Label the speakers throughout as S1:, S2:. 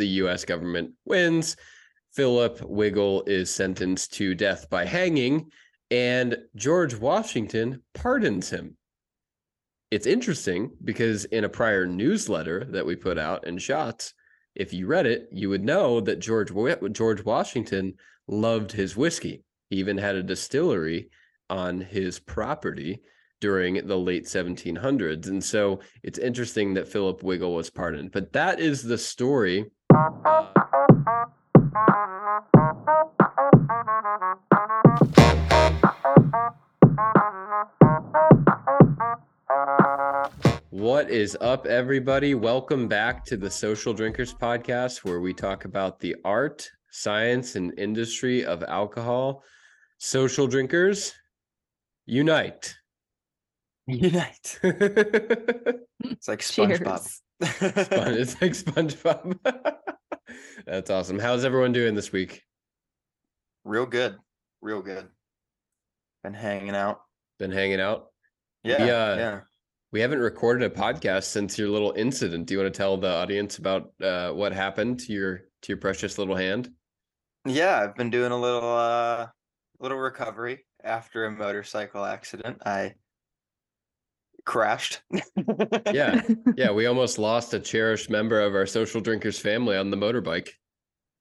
S1: the US government wins. Philip Wigle is sentenced to death by hanging, and George Washington pardons him. It's interesting because in a prior newsletter that we put out in shots, if you read it, you would know that George George Washington loved his whiskey. He even had a distillery on his property during the late 1700s. And so it's interesting that Philip Wigle was pardoned. But that is the story. What is up, everybody? Welcome back to the Social Drinkers Podcast, where we talk about the art, science, and industry of alcohol. Social drinkers, unite.
S2: Unite. it's like SpongeBob.
S1: it's like SpongeBob. That's awesome. How's everyone doing this week?
S2: Real good. Real good. Been hanging out.
S1: Been hanging out?
S2: Yeah. We, uh, yeah.
S1: We haven't recorded a podcast since your little incident. Do you want to tell the audience about uh, what happened to your to your precious little hand?
S2: Yeah, I've been doing a little uh little recovery after a motorcycle accident. I crashed.
S1: yeah. Yeah. We almost lost a cherished member of our social drinkers family on the motorbike.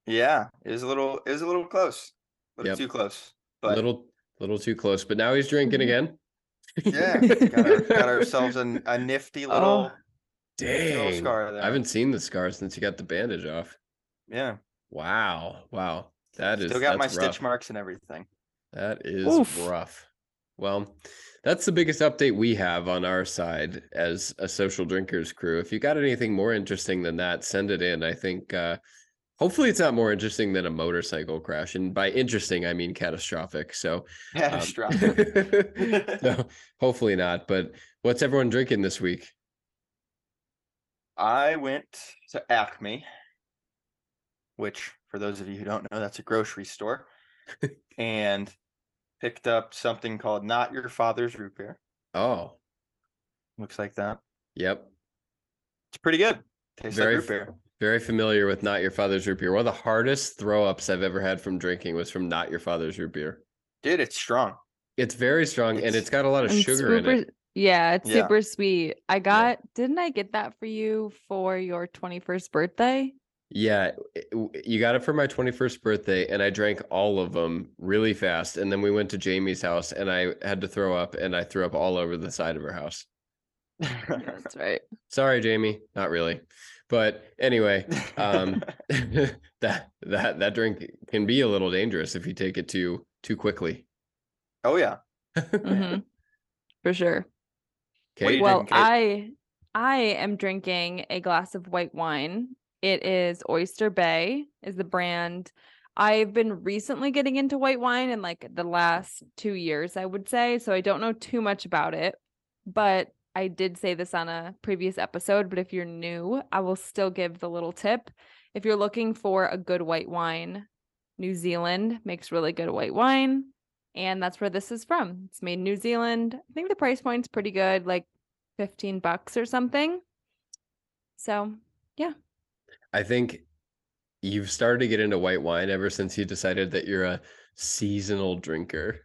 S2: Yeah. It was a little it was a little close. A little yep. too close.
S1: But a little little too close. But now he's drinking mm-hmm. again.
S2: yeah. Got, our, got ourselves an, a nifty little,
S1: oh, dang. Little scar there. I haven't seen the scar since you got the bandage off.
S2: Yeah.
S1: Wow. Wow. That is
S2: still got my rough. stitch marks and everything.
S1: That is Oof. rough. Well, that's the biggest update we have on our side as a social drinkers crew. If you got anything more interesting than that, send it in. I think uh hopefully it's not more interesting than a motorcycle crash. And by interesting, I mean catastrophic. So
S2: um, catastrophic.
S1: Um, no, hopefully not. But what's everyone drinking this week?
S2: I went to Acme, which for those of you who don't know, that's a grocery store. and picked up something called Not Your Father's Root Beer.
S1: Oh.
S2: Looks like that.
S1: Yep.
S2: It's pretty good. Tastes very, like root beer.
S1: Very familiar with Not Your Father's Root Beer. One of the hardest throw ups I've ever had from drinking was from Not Your Father's Root Beer.
S2: Dude, it's strong.
S1: It's very strong it's, and it's got a lot of sugar super, in it.
S3: Yeah, it's yeah. super sweet. I got, yeah. didn't I get that for you for your 21st birthday?
S1: Yeah, you got it for my 21st birthday, and I drank all of them really fast. And then we went to Jamie's house, and I had to throw up, and I threw up all over the side of her house.
S3: That's right.
S1: Sorry, Jamie. Not really, but anyway, um, that that that drink can be a little dangerous if you take it too too quickly.
S2: Oh yeah,
S3: mm-hmm. for sure. Okay. Well, I I am drinking a glass of white wine it is Oyster Bay is the brand. I've been recently getting into white wine in like the last 2 years, I would say, so I don't know too much about it, but I did say this on a previous episode, but if you're new, I will still give the little tip. If you're looking for a good white wine, New Zealand makes really good white wine, and that's where this is from. It's made in New Zealand. I think the price point's pretty good, like 15 bucks or something. So, yeah,
S1: I think you've started to get into white wine ever since you decided that you're a seasonal drinker.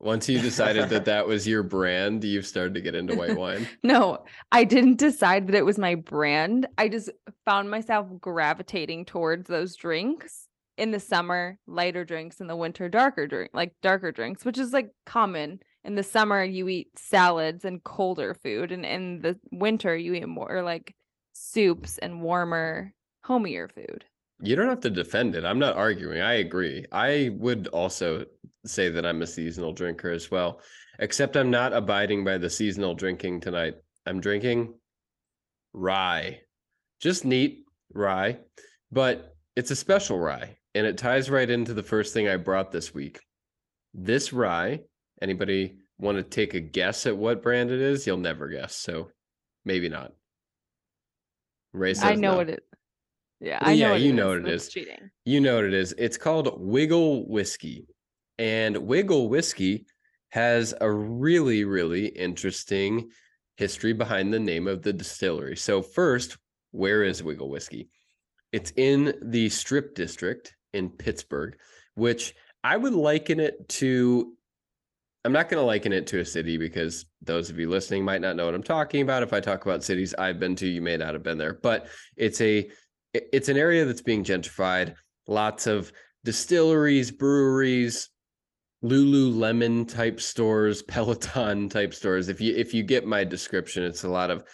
S1: Once you decided that that was your brand, you've started to get into white wine.
S3: no, I didn't decide that it was my brand. I just found myself gravitating towards those drinks in the summer, lighter drinks, in the winter, darker drink, like darker drinks, which is like common. In the summer, you eat salads and colder food, and in the winter, you eat more like soups and warmer homier food.
S1: You don't have to defend it. I'm not arguing. I agree. I would also say that I'm a seasonal drinker as well, except I'm not abiding by the seasonal drinking tonight. I'm drinking rye, just neat rye, but it's a special rye and it ties right into the first thing I brought this week. This rye, anybody want to take a guess at what brand it is? You'll never guess. So maybe not.
S3: Ray I know no. what it
S1: yeah, I yeah, know you know what it is. Cheating. You know what it is. It's called Wigle Whiskey, and Wigle Whiskey has a really, really interesting history behind the name of the distillery. So first, where is Wigle Whiskey? It's in the Strip District in Pittsburgh, which I would liken it to. I'm not going to liken it to a city because those of you listening might not know what I'm talking about. If I talk about cities I've been to, you may not have been there, but it's a it's an area that's being gentrified. Lots of distilleries, breweries, Lululemon type stores, Peloton type stores. If you if you get my description, it's a lot of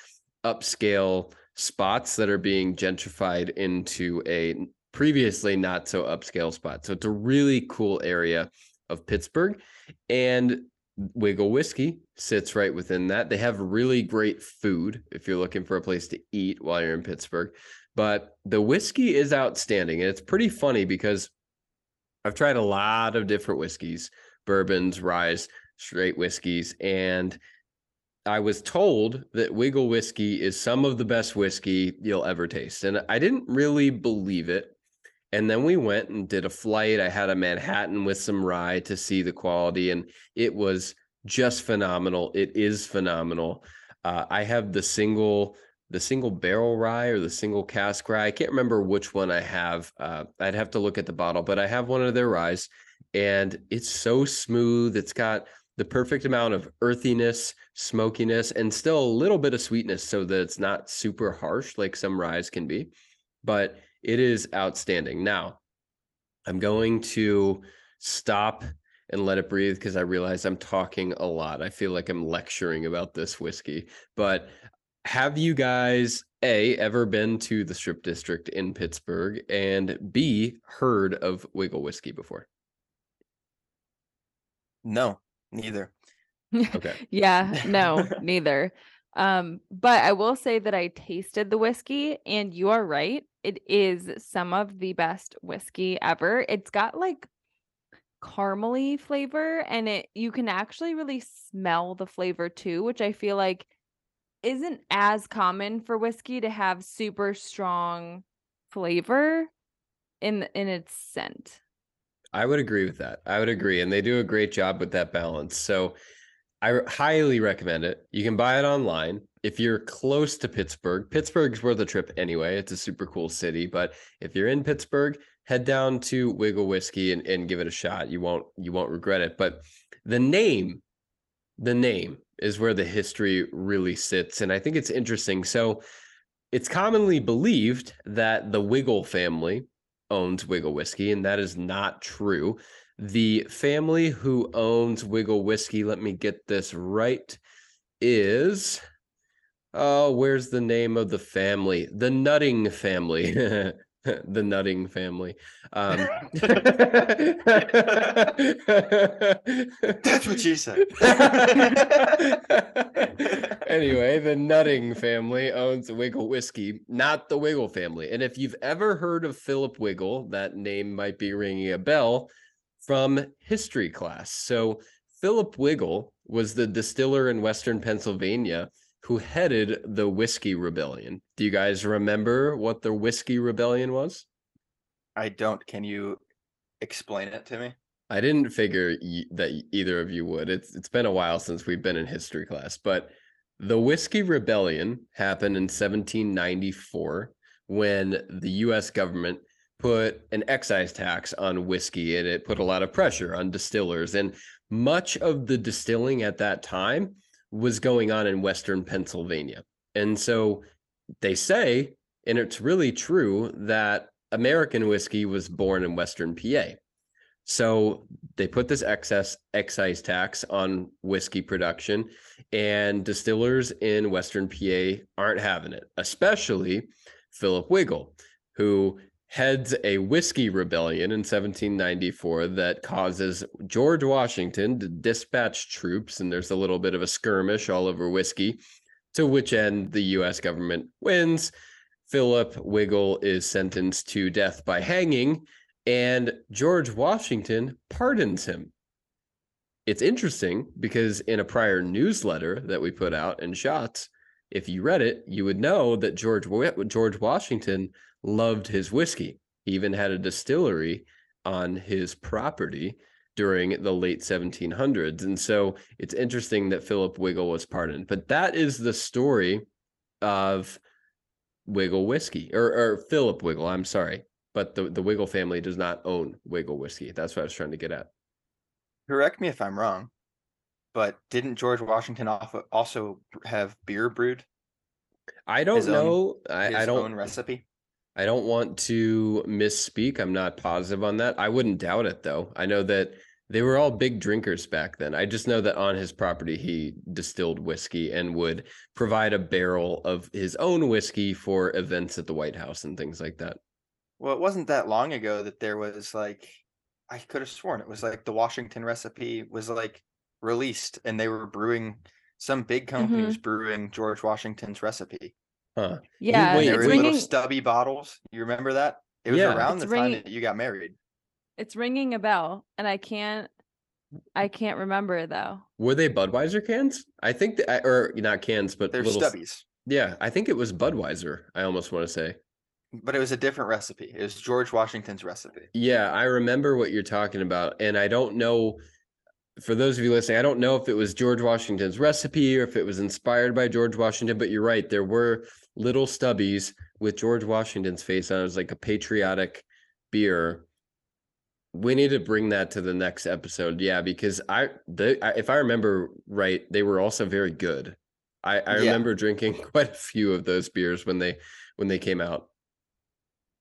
S1: upscale spots that are being gentrified into a previously not so upscale spot. So it's a really cool area of Pittsburgh and Wigle Whiskey sits right within that. They have really great food if you're looking for a place to eat while you're in Pittsburgh. But the whiskey is outstanding and it's pretty funny because I've tried a lot of different whiskeys, bourbons, rye, straight whiskeys, and I was told that Wigle whiskey is some of the best whiskey you'll ever taste. And I didn't really believe it. And then we went and did a flight. I had a Manhattan with some rye to see the quality, and it was just phenomenal. It is phenomenal. Uh, I have the single the single barrel rye or the single cask rye. I can't remember which one I have. Uh, I'd have to look at the bottle, but I have one of their ryes, and it's so smooth. It's got the perfect amount of earthiness, smokiness, and still a little bit of sweetness, so that it's not super harsh like some ryes can be. But it is outstanding. Now, I'm going to stop and let it breathe because I realize I'm talking a lot. I feel like I'm lecturing about this whiskey, but have you guys a ever been to the strip district in pittsburgh and b heard of wigle whiskey before?
S2: No neither.
S3: Okay. Yeah no neither. Um but i will say that i tasted the whiskey and you are right it is some of the best whiskey ever. It's got like caramely flavor and it you can actually really smell the flavor too which i feel like isn't as common for whiskey to have super strong flavor in in its scent.
S1: I would agree with that. I would agree and they do a great job with that balance. So I highly recommend it. You can buy it online. If you're close to Pittsburgh, Pittsburgh's worth a trip anyway. It's a super cool city, but if you're in Pittsburgh, head down to Wigle Whiskey and, and give it a shot. You won't you won't regret it. But the name, the name is where the history really sits. And I think it's interesting. So it's commonly believed that the Wigle family owns Wigle Whiskey, and that is not true. The family who owns Wigle Whiskey, let me get this right, is oh, where's the name of the family? The Nutting family. the nutting family. Um,
S2: That's what she said.
S1: anyway, the nutting family owns Wigle Whiskey, not the Wigle family. And if you've ever heard of Philip Wigle, that name might be ringing a bell from history class. So, Philip Wigle was the distiller in Western Pennsylvania who headed the Whiskey Rebellion. Do you guys remember what the Whiskey Rebellion was?
S2: I don't. Can you explain it to me?
S1: I didn't figure y- that either of you would. It's it's been a while since we've been in history class, but the Whiskey Rebellion happened in 1794 when the US government put an excise tax on whiskey and it put a lot of pressure on distillers and much of the distilling at that time was going on in Western Pennsylvania. And so they say, and it's really true, that American whiskey was born in Western PA. So they put this excess excise tax on whiskey production, and distillers in Western PA aren't having it, especially Philip Wigle, who heads a whiskey rebellion in 1794 that causes George Washington to dispatch troops, and there's a little bit of a skirmish all over whiskey, to which end the US government wins. Philip Wigle is sentenced to death by hanging, and George Washington pardons him. It's interesting because in a prior newsletter that we put out in Shots, if you read it, you would know that George George Washington loved his whiskey. He even had a distillery on his property during the late 1700s. And so it's interesting that Philip Wigle was pardoned. But that is the story of Wigle whiskey or, or Philip Wigle, I'm sorry, but the, the Wigle family does not own Wigle whiskey. That's what I was trying to get at.
S2: Correct me if I'm wrong, but didn't George Washington also have beer brewed?
S1: I don't know. Own, I, I don't
S2: own recipe.
S1: I don't want to misspeak. I'm not positive on that. I wouldn't doubt it though. I know that they were all big drinkers back then. I just know that on his property he distilled whiskey and would provide a barrel of his own whiskey for events at the White House and things like that.
S2: Well, it wasn't that long ago that there was like I could have sworn it was like the Washington recipe was like released and they were brewing some big company mm-hmm. was brewing George Washington's recipe.
S1: Huh.
S3: Yeah,
S2: Wait, they were ringing... little stubby bottles. You remember that? It was yeah. around it's the ringing... time that you got married.
S3: It's ringing a bell, and I can't. I can't remember though.
S1: Were they Budweiser cans? I think, that, or not cans, but
S2: they're little... stubbies.
S1: Yeah, I think it was Budweiser. I almost want to say
S2: but it was a different recipe. It was George Washington's recipe.
S1: Yeah, I remember what you're talking about, and I don't know. For those of you listening, I don't know if it was George Washington's recipe or if it was inspired by George Washington, but you're right. There were little stubbies with George Washington's face on it. It was like a patriotic beer. We need to bring that to the next episode. Yeah, because I, the, I if I remember right, they were also very good. I, I yeah. remember drinking quite a few of those beers when they when they came out.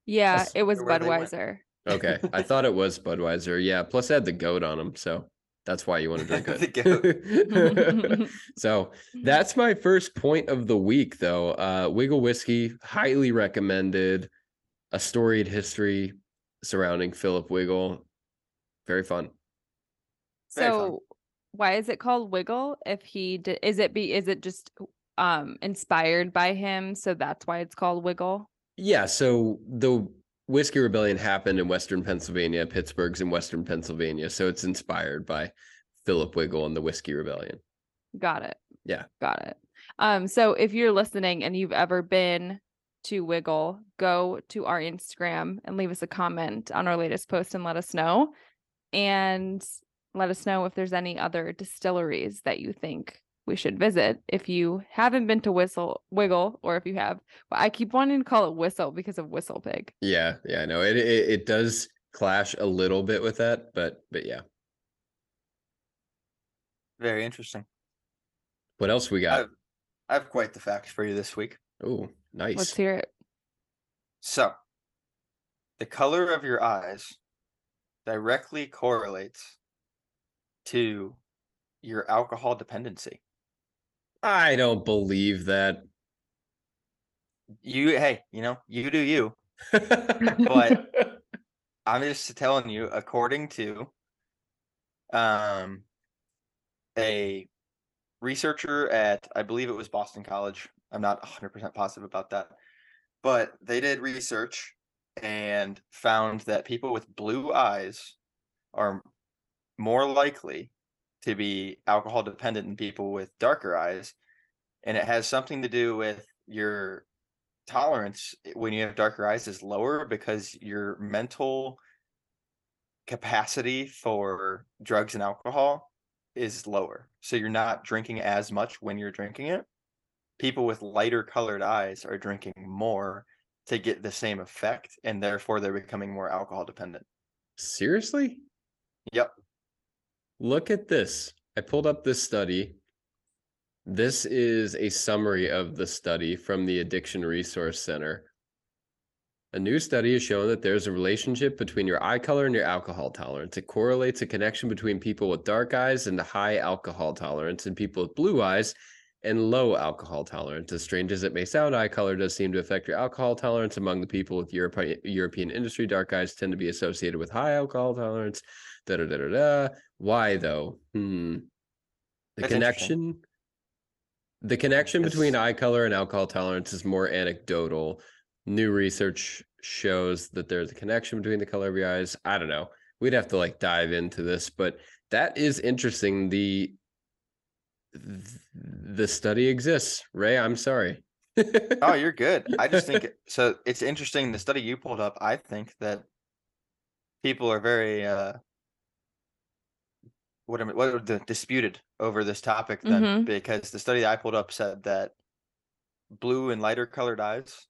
S3: Yeah, it was Budweiser.
S1: Okay, I thought it was Budweiser. Yeah, plus it had the goat on them, so that's why you want to drink it. so that's my first point of the week, though. Uh, Wigle whiskey, highly recommended. A storied history surrounding Philip Wigle. Very fun.
S3: Very so, fun. why is it called Wigle? If he did, is it be is it just um inspired by him? So that's why it's called Wigle.
S1: Yeah. So the Whiskey Rebellion happened in Western Pennsylvania. Pittsburgh's in Western Pennsylvania. So it's inspired by Philip Wigle and the Whiskey Rebellion.
S3: Got it.
S1: Yeah.
S3: Got it. Um, so if you're listening and you've ever been to Wigle, go to our Instagram and leave us a comment on our latest post and let us know. And let us know if there's any other distilleries that you think we should visit if you haven't been to Whistle Wigle or if you have. Well, I keep wanting to call it Whistle because of Whistle Pig.
S1: Yeah, yeah, I know it, it. It does clash a little bit with that, but but yeah.
S2: Very interesting.
S1: What else we got?
S2: I've, I have quite the facts for you this week.
S1: Oh, nice.
S3: Let's hear it.
S2: So, the color of your eyes directly correlates to your alcohol dependency.
S1: I don't believe that.
S2: You hey, you know, you do you. but I'm just telling you, according to um a researcher at I believe it was Boston College. I'm not 100% positive about that. But they did research and found that people with blue eyes are more likely to be alcohol dependent in people with darker eyes. And it has something to do with your tolerance when you have darker eyes is lower because your mental capacity for drugs and alcohol is lower. So you're not drinking as much when you're drinking it. People with lighter colored eyes are drinking more to get the same effect and therefore they're becoming more alcohol dependent.
S1: Seriously?
S2: Yep
S1: Look at this. I pulled up this study. This is a summary of the study from the Addiction Resource Center. A new study has shown that there's a relationship between your eye color and your alcohol tolerance. It correlates a connection between people with dark eyes and high alcohol tolerance and people with blue eyes and low alcohol tolerance. As strange as it may sound, eye color does seem to affect your alcohol tolerance. Among the people with Europe- European industry, dark eyes tend to be associated with high alcohol tolerance. Da da da da da. Why though? Hmm. The That's connection. The connection between eye color and alcohol tolerance is more anecdotal. New research shows that there's a connection between the color of your eyes. I don't know. We'd have to like dive into this, but that is interesting. The the study exists. Ray, I'm sorry.
S2: oh, you're good. I just think so. It's interesting. The study you pulled up, I think that people are very uh, what am what are the disputed over this topic then
S3: Mhm.
S2: because the study I pulled up said that blue and lighter colored eyes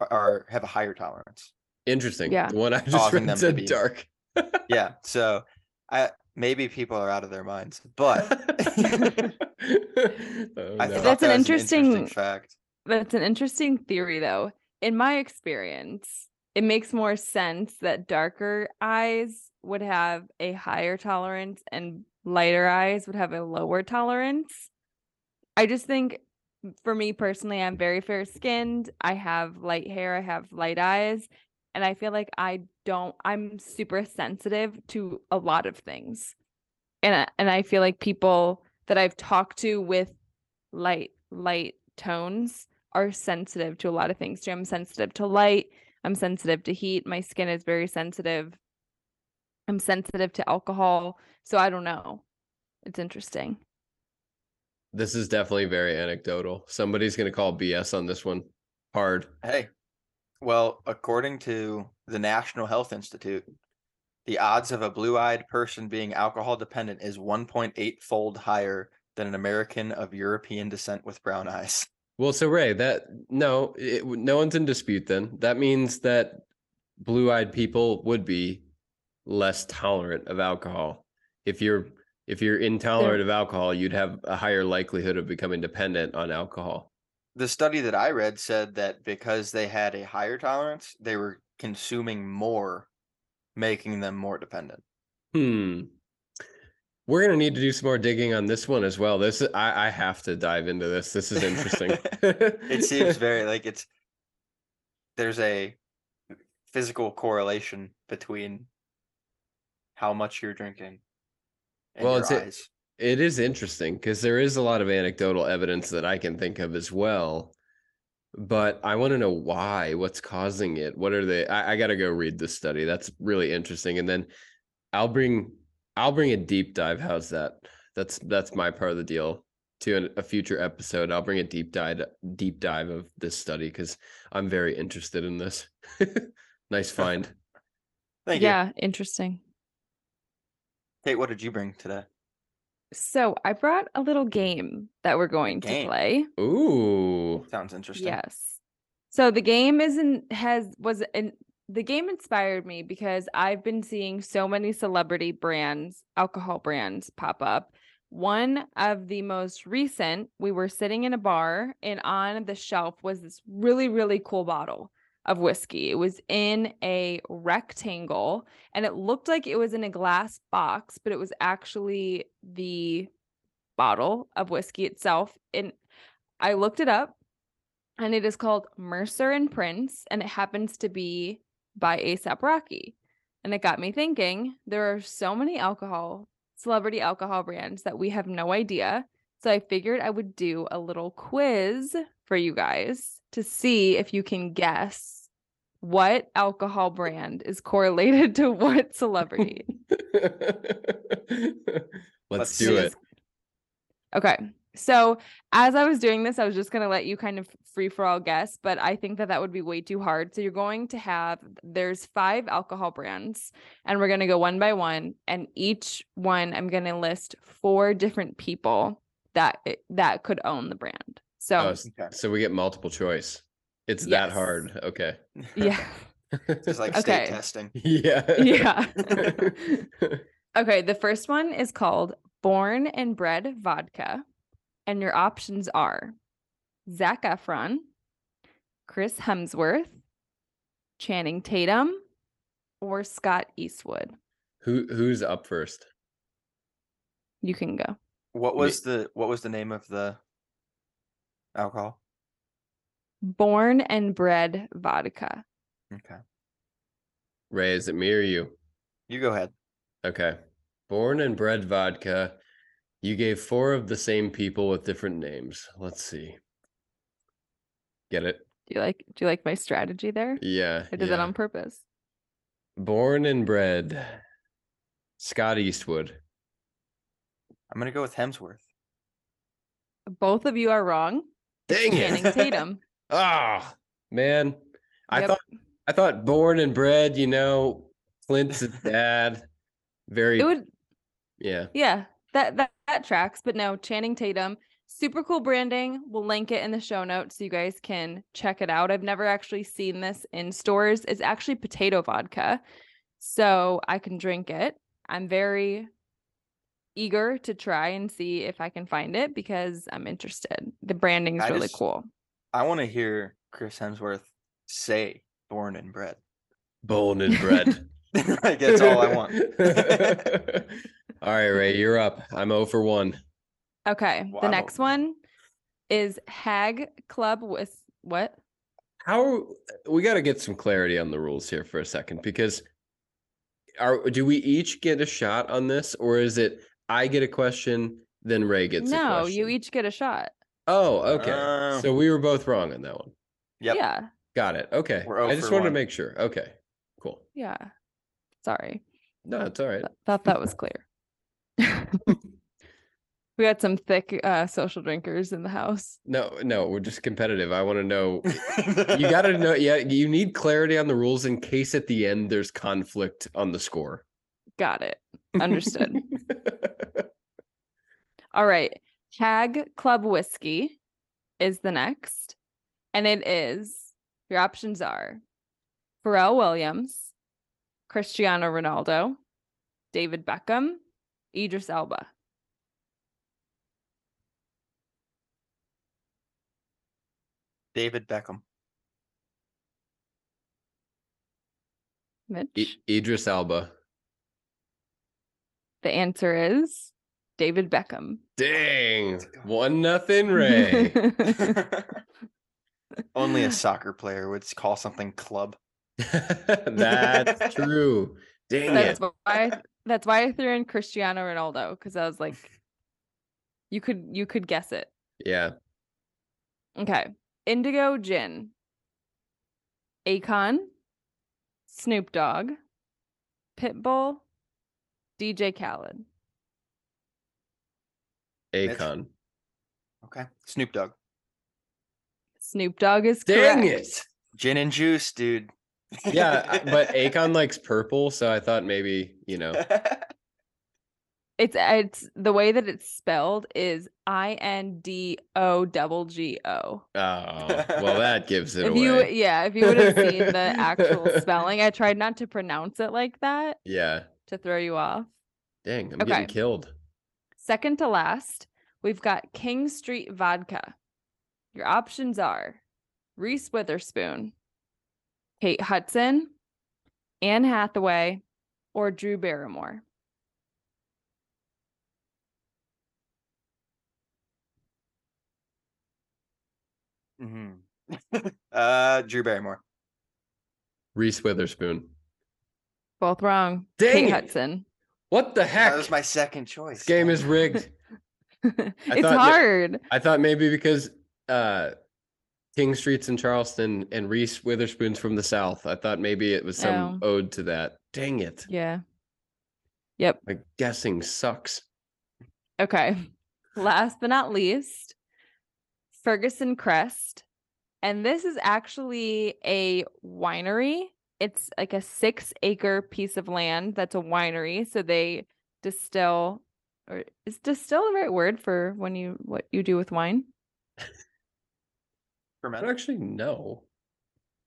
S2: are have a higher tolerance.
S1: Interesting.
S3: Yeah.
S1: The one I just read said dark.
S2: yeah. So I maybe people are out of their minds, but
S3: oh, no. that's an, interesting, an interesting fact. That's an interesting theory, though. In my experience, it makes more sense that darker eyes would have a higher tolerance and lighter eyes would have a lower tolerance. I just think for me personally, I'm very fair skinned. I have light hair, I have light eyes, and I feel like I don't I'm super sensitive to a lot of things. And and I feel like people that I've talked to with light light tones are sensitive to a lot of things too. I'm sensitive to light, I'm sensitive to heat, my skin is very sensitive. I'm sensitive to alcohol, so I don't know. It's interesting.
S1: This is definitely very anecdotal. Somebody's going to call BS on this one hard.
S2: Hey, well, according to the National Health Institute, the odds of a blue eyed person being alcohol dependent is 1.8 fold higher than an American of European descent with brown eyes.
S1: Well, so Ray, that no, it, no one's in dispute then. That means that blue eyed people would be less tolerant of alcohol. If you're if you're intolerant of alcohol, you'd have a higher likelihood of becoming dependent on alcohol.
S2: The study that I read said that because they had a higher tolerance, they were consuming more, making them more dependent.
S1: Hmm. We're gonna need to do some more digging on this one as well. This I, I have to dive into this. This is interesting.
S2: it seems very like it's there's a physical correlation between how much you're drinking well, it's.
S1: It, it is interesting because there is a lot of anecdotal evidence that I can think of as well. But I want to know why, what's causing it? What are they? I, I got to go read this study. That's really interesting. And then I'll bring I'll bring a deep dive. How's that? That's that's my part of the deal to a future episode. I'll bring a deep dive deep dive of this study because I'm very interested in this. nice find.
S3: Thank you. Yeah, interesting.
S2: Kate, what did you bring today?
S3: So I brought a little game that we're going game. to play.
S1: Ooh,
S2: sounds interesting.
S3: Yes. So the game isn't has was in the game inspired me because I've been seeing so many celebrity brands, alcohol brands pop up. One of the most recent, we were sitting in a bar and on the shelf was this really, really cool bottle of whiskey. It was in a rectangle and it looked like it was in a glass box, but it was actually the bottle of whiskey itself. And I looked it up and it is called Mercer and Prince and it happens to be by ASAP Rocky. And it got me thinking there are so many alcohol, celebrity alcohol brands that we have no idea. So I figured I would do a little quiz for you guys to see if you can guess what alcohol brand is correlated to what celebrity?
S1: Let's, do it.
S3: Okay. So, as I was doing this, I was just going to let you kind of free for all guess, but I think that that would be way too hard. So, you're going to have there's five alcohol brands, and we're going to go one by one. And each one, I'm going to list four different people that that could own the brand. So, oh,
S1: so we get multiple choice. It's yes. that hard. Okay.
S3: Yeah.
S2: It's like okay. state testing.
S1: Yeah.
S3: Yeah. okay. The first one is called Born and Bred Vodka. And your options are Zac Efron, Chris Hemsworth, Channing Tatum, or Scott Eastwood.
S1: Who who's up first?
S3: You can go.
S2: What was the what was the name of the alcohol?
S3: Born and bred vodka.
S2: Okay.
S1: Ray, is it me or you?
S2: You go ahead.
S1: Okay. Born and bred vodka. You gave four of the same people with different names. Let's see. Get it?
S3: Do you like do you like my strategy there?
S1: Yeah.
S3: I did
S1: yeah.
S3: that on purpose.
S1: Born and bred. Scott Eastwood.
S2: I'm gonna go with Hemsworth.
S3: Both of you are wrong.
S1: Dang it.
S3: Channing Tatum.
S1: Ah, oh, man. I yep. thought I thought born and bred, you know, Clint's dad. Very
S3: It would
S1: Yeah.
S3: Yeah. That that that tracks, but no, Channing Tatum super cool branding. We'll link it in the show notes so you guys can check it out. I've never actually seen this in stores. It's actually potato vodka. So I can drink it. I'm very eager to try and see if I can find it because I'm interested. The branding is really just, cool.
S2: I want to hear Chris Hemsworth say born and bred.
S1: Born and bred.
S2: That's all I want.
S1: all right, Ray, you're up. I'm 0 for 1.
S3: Okay. Wow. The next one is Haig Club with what?
S1: How we got to get some clarity on the rules here for a second because are do we each get a shot on this or is it I get a question then Ray gets
S3: no, you each get a shot.
S1: Oh, okay. Uh, so we were both wrong on that one.
S3: Yep. Yeah.
S1: Got it. Okay. I just wanted one. to make sure. Okay. Cool.
S3: Yeah. Sorry.
S1: No, it's all right. Th-
S3: thought that was clear. we got some thick uh, social drinkers in the house.
S1: No, no, we're just competitive. I want to know. you got to know. Yeah, you need clarity on the rules in case at the end there's conflict on the score.
S3: Got it. Understood. All right. Haig Club Whiskey is the next. And it is your options are Pharrell Williams, Cristiano Ronaldo, David Beckham, Idris Elba.
S2: David Beckham.
S3: Mitch.
S1: I- Idris Elba.
S3: The answer is David Beckham.
S1: Dang. One nothing Ray.
S2: Only a soccer player would call something club.
S1: that's true. Dang
S3: that's
S1: it.
S3: Why, that's why I threw in Cristiano Ronaldo because I was like, you could you could guess it.
S1: Yeah.
S3: Okay. Indigo Gin. Akon. Snoop Dogg. Pitbull. DJ Khaled.
S1: Akon.
S2: Okay. Snoop Dogg.
S3: Snoop Dogg is Dang correct.
S2: it. Gin and juice, dude.
S1: yeah, but Akon likes purple, so I thought maybe, you know.
S3: It's it's the way that it's spelled is I N D O double G O.
S1: Oh, well, that gives it
S3: if
S1: away.
S3: You, yeah, if you would have seen the actual spelling, I tried not to pronounce it like that.
S1: Yeah.
S3: To throw you off.
S1: Dang, I'm okay. getting killed.
S3: Second to last, we've got King Street Vodka. Your options are Reese Witherspoon, Kate Hudson, Anne Hathaway, or Drew Barrymore.
S2: Mm-hmm. uh, Drew Barrymore.
S1: Reese Witherspoon.
S3: Both wrong.
S1: Dang
S3: Kate
S1: it.
S3: Hudson.
S1: What the heck?
S2: That was my second choice.
S1: This game is rigged.
S3: it's hard.
S1: I thought maybe because uh King Street's in Charleston and Reese Witherspoon's from the South. I thought maybe it was some oh. ode to that. Dang it.
S3: Yeah. Yep.
S1: My guessing sucks.
S3: Okay. Last but not least, Ferguson Crest. And this is actually a winery. It's like a six acre piece of land that's a winery. So they distill or is distill the right word for when you what you do with wine?
S1: Ferment. Actually, no.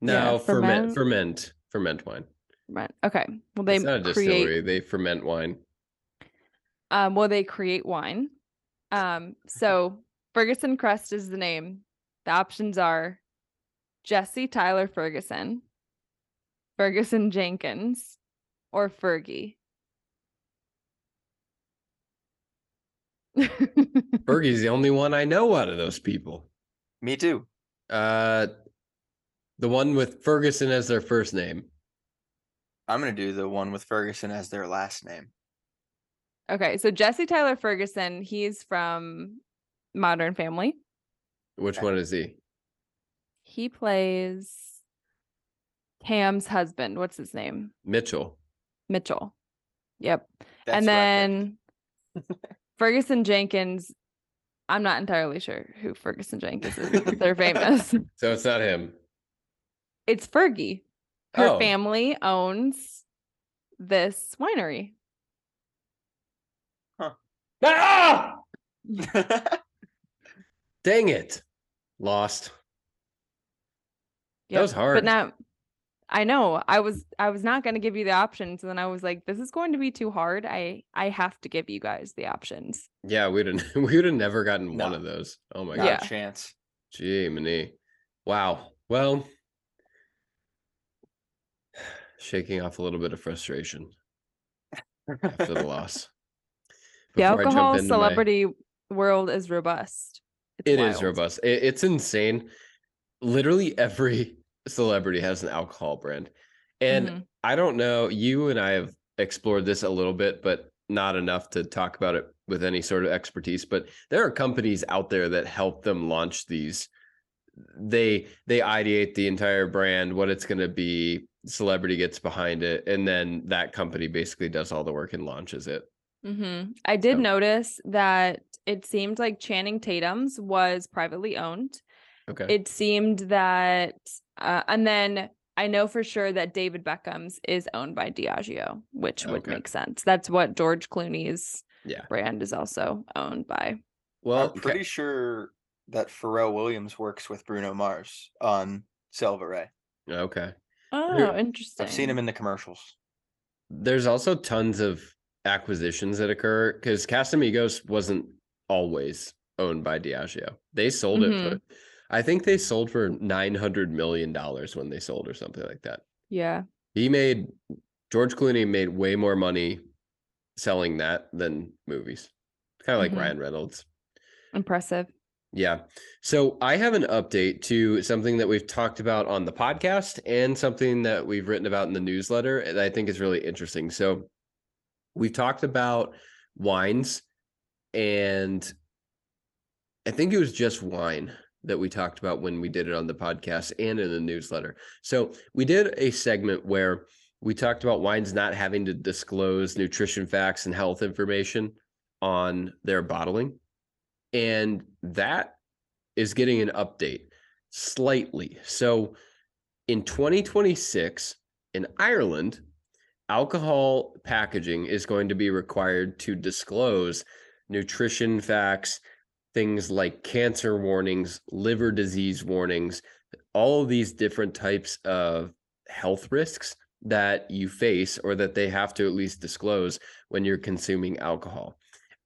S1: No, yeah, ferment, ferment, ferment wine.
S3: Ferment. Okay. Well, they
S1: it's not a create. They ferment wine.
S3: Um. Well, they create wine. Um. So Ferguson Crest is the name. The options are Jesse Tyler Ferguson, Ferguson Jenkins, or Fergie.
S1: Fergie's the only one I know out of those people.
S2: Me too.
S1: Uh, the one with Ferguson as their first name.
S2: I'm gonna do the one with Ferguson as their last name.
S3: Okay, so Jesse Tyler Ferguson, he's from Modern Family.
S1: Which okay. one is he?
S3: He plays Cam's husband. What's his name?
S1: Mitchell.
S3: Mitchell. Yep. That's and then Ferguson Jenkins. I'm not entirely sure who Ferguson Jenkins is. They're famous.
S1: So it's not him.
S3: It's Fergie. Her oh. family owns this winery.
S1: Huh. Ah! Dang it. Lost. Yep. That was hard.
S3: But now I know I was I was not going to give you the options and then I was like this is going to be too hard. I I have to give you guys the options.
S1: Yeah, we'd have we would have never gotten no. one of those. Oh my
S2: god.
S1: Yeah.
S2: chance.
S1: Gee, many. Wow. Well, shaking off a little bit of frustration after the loss.
S3: the alcohol celebrity my... world is robust.
S1: It's it is robust. It, it's insane. Literally every celebrity has an alcohol brand. And mm-hmm. I don't know, you and I have explored this a little bit, but not enough to talk about it with any sort of expertise. But there are companies out there that help them launch these. They they ideate the entire brand, what it's going to be, celebrity gets behind it, and then that company basically does all the work and launches it.
S3: Mm-hmm. I did so. notice that it seemed like Channing Tatum's was privately owned.
S1: Okay.
S3: It seemed that uh, and then I know for sure that David Beckham's is owned by Diageo, which would okay. make sense. That's what George Clooney's
S1: yeah.
S3: brand is also owned by.
S2: Well, I'm pretty okay. sure that Pharrell Williams works with Bruno Mars on SelvaRey.
S1: Okay.
S3: Oh, interesting.
S2: I've seen him in the commercials.
S1: There's also tons of acquisitions that occur because Casamigos wasn't always owned by Diageo. They sold mm-hmm. it for mm-hmm. I think they sold for nine hundred million dollars when they sold, or something like that.
S3: Yeah,
S1: he made George Clooney made way more money selling that than movies. Kind of like mm-hmm. Ryan Reynolds.
S3: Impressive.
S1: Yeah. So I have an update to something that we've talked about on the podcast and something that we've written about in the newsletter that I think is really interesting. So we've talked about wines and I think it was just wine that we talked about when we did it on the podcast and in the newsletter. So we did a segment where we talked about wines not having to disclose nutrition facts and health information on their bottling. And that is getting an update slightly. So in 2026 in Ireland, alcohol packaging is going to be required to disclose nutrition facts things like cancer warnings, liver disease warnings, all of these different types of health risks that you face or that they have to at least disclose when you're consuming alcohol.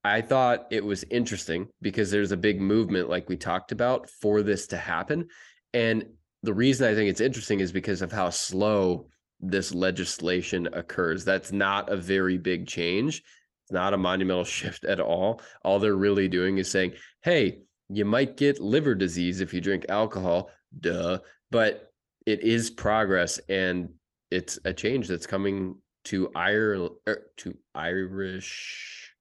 S1: I thought it was interesting because there's a big movement, like we talked about, for this to happen. And the reason I think it's interesting is because of how slow this legislation occurs. That's not a very big change. It's not a monumental shift at all. All they're really doing is saying, hey, you might get liver disease if you drink alcohol, duh. But it is progress and it's a change that's coming to Ireland er, to Irish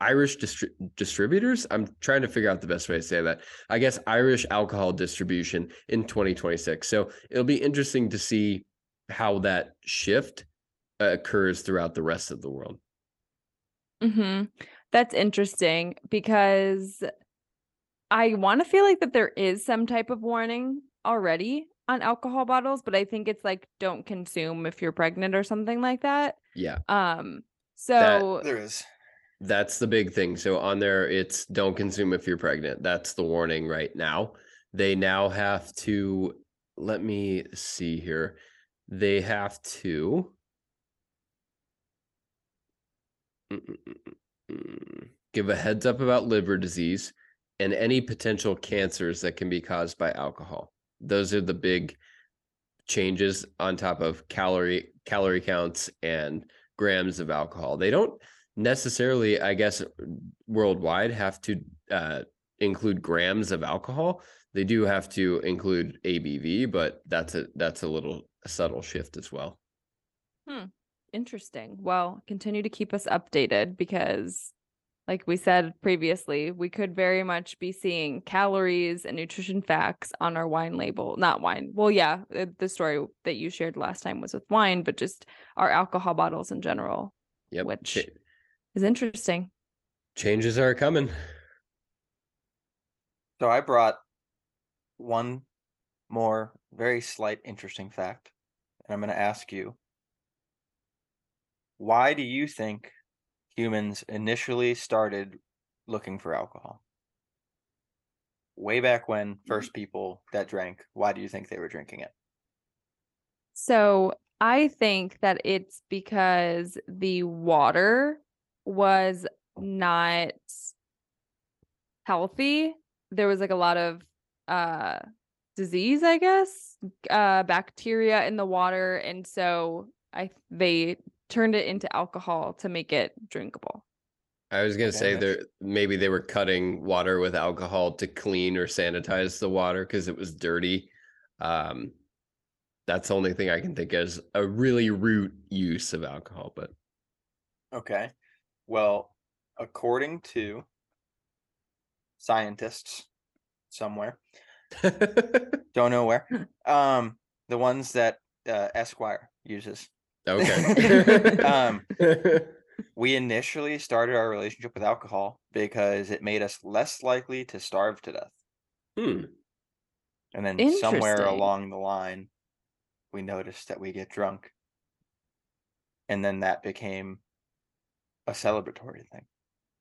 S1: Irish distri- distributors. I'm trying to figure out the best way to say that. I guess Irish alcohol distribution in 2026. So it'll be interesting to see how that shift occurs throughout the rest of the world.
S3: Mm-hmm. That's interesting because I want to feel like that there is some type of warning already on alcohol bottles, but I think it's like don't consume if you're pregnant or something like that.
S1: Yeah.
S3: Um so
S2: that, there is.
S1: That's the big thing. So on there it's don't consume if you're pregnant. That's the warning right now. They now have to let me see here. They have to give a heads up about liver disease and any potential cancers that can be caused by alcohol. Those are the big changes on top of calorie calorie counts and grams of alcohol. They don't necessarily, I guess, worldwide have to uh, include grams of alcohol. They do have to include ABV, but that's a that's a little subtle shift as well.
S3: Hmm. Interesting. Well, continue to keep us updated because like we said previously, we could very much be seeing calories and nutrition facts on our wine label. Not wine. Well, yeah, the story that you shared last time was with wine, but just our alcohol bottles in general.
S1: Yep.
S3: Which Ch- is interesting.
S1: Changes are coming.
S2: So I brought one more very slight interesting fact. And I'm going to ask you why do you think humans initially started looking for alcohol? way back when first people that drank, why do you think they were drinking it?
S3: So I think that it's because the water was not healthy. There was like a lot of uh disease, I guess, uh bacteria in the water and so I they turned it into alcohol to make it drinkable.
S1: I was gonna say there maybe they were cutting water with alcohol to clean or sanitize the water because it was dirty. Um, that's the only thing I can think as a really root use of alcohol. But
S2: okay, well, according to scientists somewhere, don't know where, um, the ones that uh, Esquire uses.
S1: Okay.
S2: um, we initially started our relationship with alcohol because it made us less likely to starve to death.
S1: Hmm.
S2: And then somewhere along the line, we noticed that we get drunk. And then that became a celebratory thing.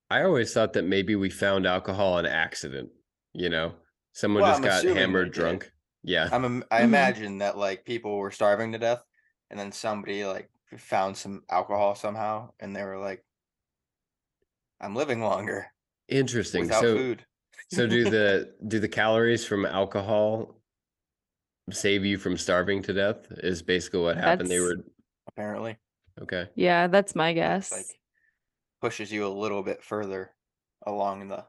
S1: I always thought that maybe we found alcohol on accident. You know, someone well, just I'm got hammered drunk. Yeah.
S2: I'm, I mm-hmm. imagine that like people were starving to death and then somebody like found some alcohol somehow and they were like, I'm living longer.
S1: Interesting. so, food. so do the do the calories from alcohol save you from starving to death? Is basically what happened. That's... They were
S2: apparently.
S1: Okay.
S3: Yeah, that's my guess. Like
S2: pushes you a little bit further along the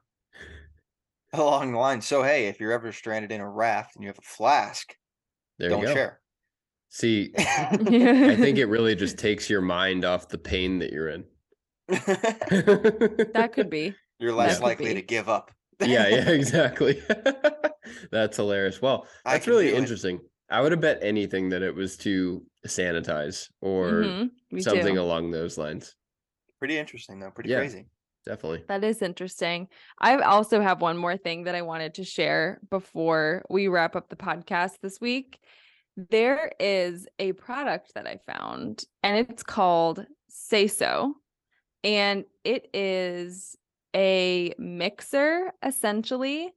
S2: along the line. So hey, if you're ever stranded in a raft and you have a flask, there don't share.
S1: See, I think it really just takes your mind off the pain that you're in.
S3: that could be.
S2: You're less likely to give up.
S1: yeah, yeah, exactly. that's hilarious. Well, that's really interesting. It. I would have bet anything that it was to sanitize or mm-hmm, something too. along those lines.
S2: Pretty interesting though. Pretty yeah, crazy.
S1: Definitely.
S3: That is interesting. I also have one more thing that I wanted to share before we wrap up the podcast this week. There is a product that I found and it's called Sayso. And it is a mixer essentially,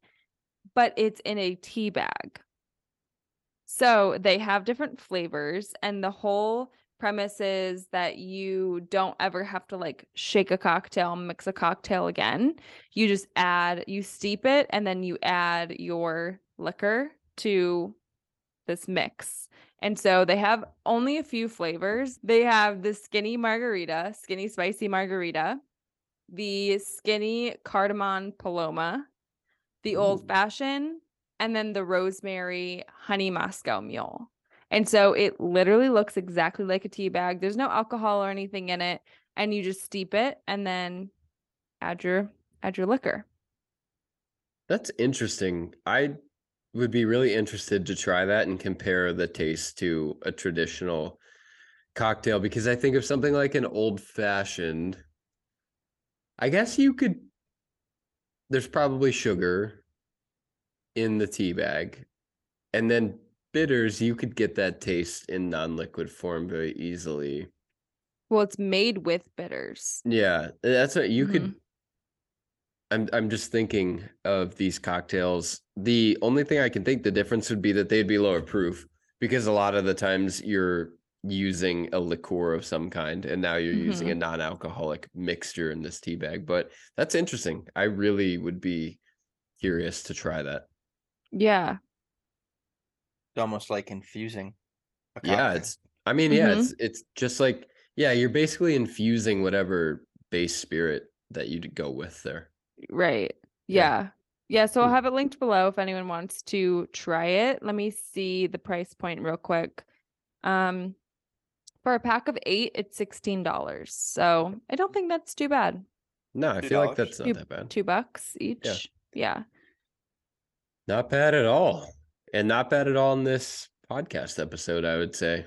S3: but it's in a tea bag. So they have different flavors, and the whole premise is that you don't ever have to like shake a cocktail, mix a cocktail again. You just add, you steep it, and then you add your liquor to this mix. And so they have only a few flavors. They have the skinny margarita, skinny spicy margarita, the skinny cardamom paloma, the Ooh. old fashioned, and then the rosemary honey Moscow mule. And so it literally looks exactly like a tea bag. There's no alcohol or anything in it. And you just steep it and then add your add your liquor.
S1: That's interesting. I would be really interested to try that and compare the taste to a traditional cocktail because I think of something like an old fashioned. I guess you could. There's probably sugar in the tea bag, and then bitters. You could get that taste in non-liquid form very easily.
S3: Well, it's made with bitters.
S1: Yeah, that's what you mm-hmm. could I'm I'm just thinking of these cocktails. The only thing I can think the difference would be that they'd be lower proof because a lot of the times you're using a liqueur of some kind and now you're mm-hmm. using a mm-hmm. non-alcoholic mixture in this tea bag. But that's interesting. I really would be curious to try that.
S3: Yeah.
S2: It's almost like infusing.
S1: Yeah, it's I mean, yeah, mm-hmm. it's it's just like yeah, you're basically infusing whatever base spirit that you'd go with there.
S3: Right. Yeah. yeah. Yeah, so I'll have it linked below if anyone wants to try it. Let me see the price point real quick. Um for a pack of 8, it's $16. So, I don't think that's too bad.
S1: No, I feel like that's not
S3: two,
S1: that bad.
S3: 2 bucks each. Yeah. yeah.
S1: Not bad at all. And not bad at all in this podcast episode, I would say.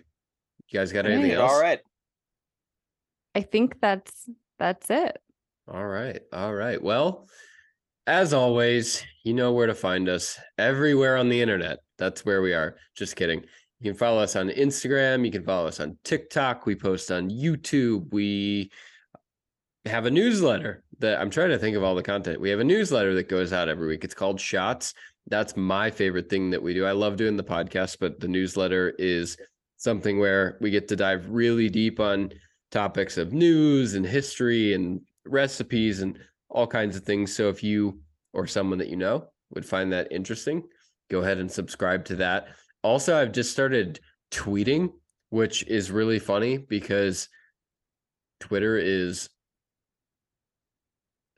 S1: You guys got anything else?
S2: All right.
S3: I think that's that's it.
S1: All right. All right. Well, as always, you know where to find us everywhere on the internet. That's where we are. Just kidding. You can follow us on Instagram. You can follow us on TikTok. We post on YouTube. We have a newsletter that I'm trying to think of all the content. We have a newsletter that goes out every week. It's called Shots. that's my favorite thing that we do. I love doing the podcast, but the newsletter is something where we get to dive really deep on topics of news and history and recipes and all kinds of things. So if you or someone that you know would find that interesting, go ahead and subscribe to that. Also, I've just started tweeting, which is really funny because Twitter is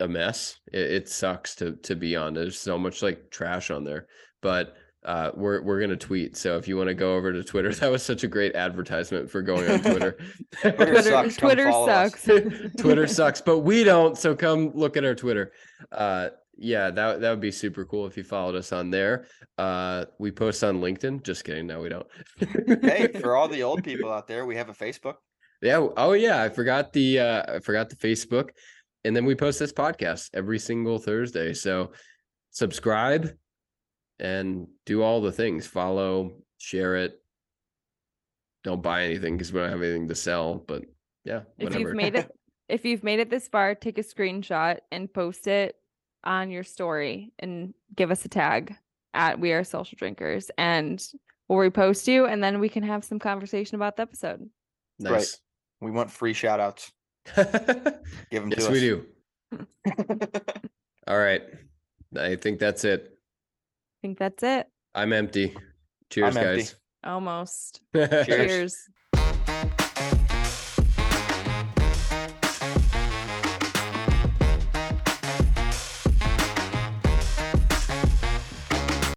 S1: a mess. It, it, sucks to to be on. There's so much like trash on there, but uh, we're we're gonna tweet. So if you want to go over to Twitter, that was such a great advertisement for going on Twitter.
S3: Twitter sucks. Twitter sucks.
S1: Twitter sucks, but we don't. So come look at our Twitter. Uh, yeah, that that would be super cool if you followed us on there. Uh, we post on LinkedIn. Just kidding. No, we don't.
S2: hey, for all the old people out there, we have a Facebook.
S1: Yeah. Oh yeah. I forgot the uh, I forgot the Facebook, and then we post this podcast every single Thursday. So subscribe and do all the things. Follow, share it. Don't buy anything because we don't have anything to sell. But yeah,
S3: whatever. if you've made it, if you've made it this far, take a screenshot and post it on your story and give us a tag at We Are Social Drinkers, and we'll repost you, and then we can have some conversation about the episode.
S2: Nice. Right. We want free shout outs. Give them
S1: yes, we do. All right. I think that's it.
S3: I think that's it.
S1: I'm empty. Cheers, I'm guys. Empty.
S3: Almost. Cheers. Cheers.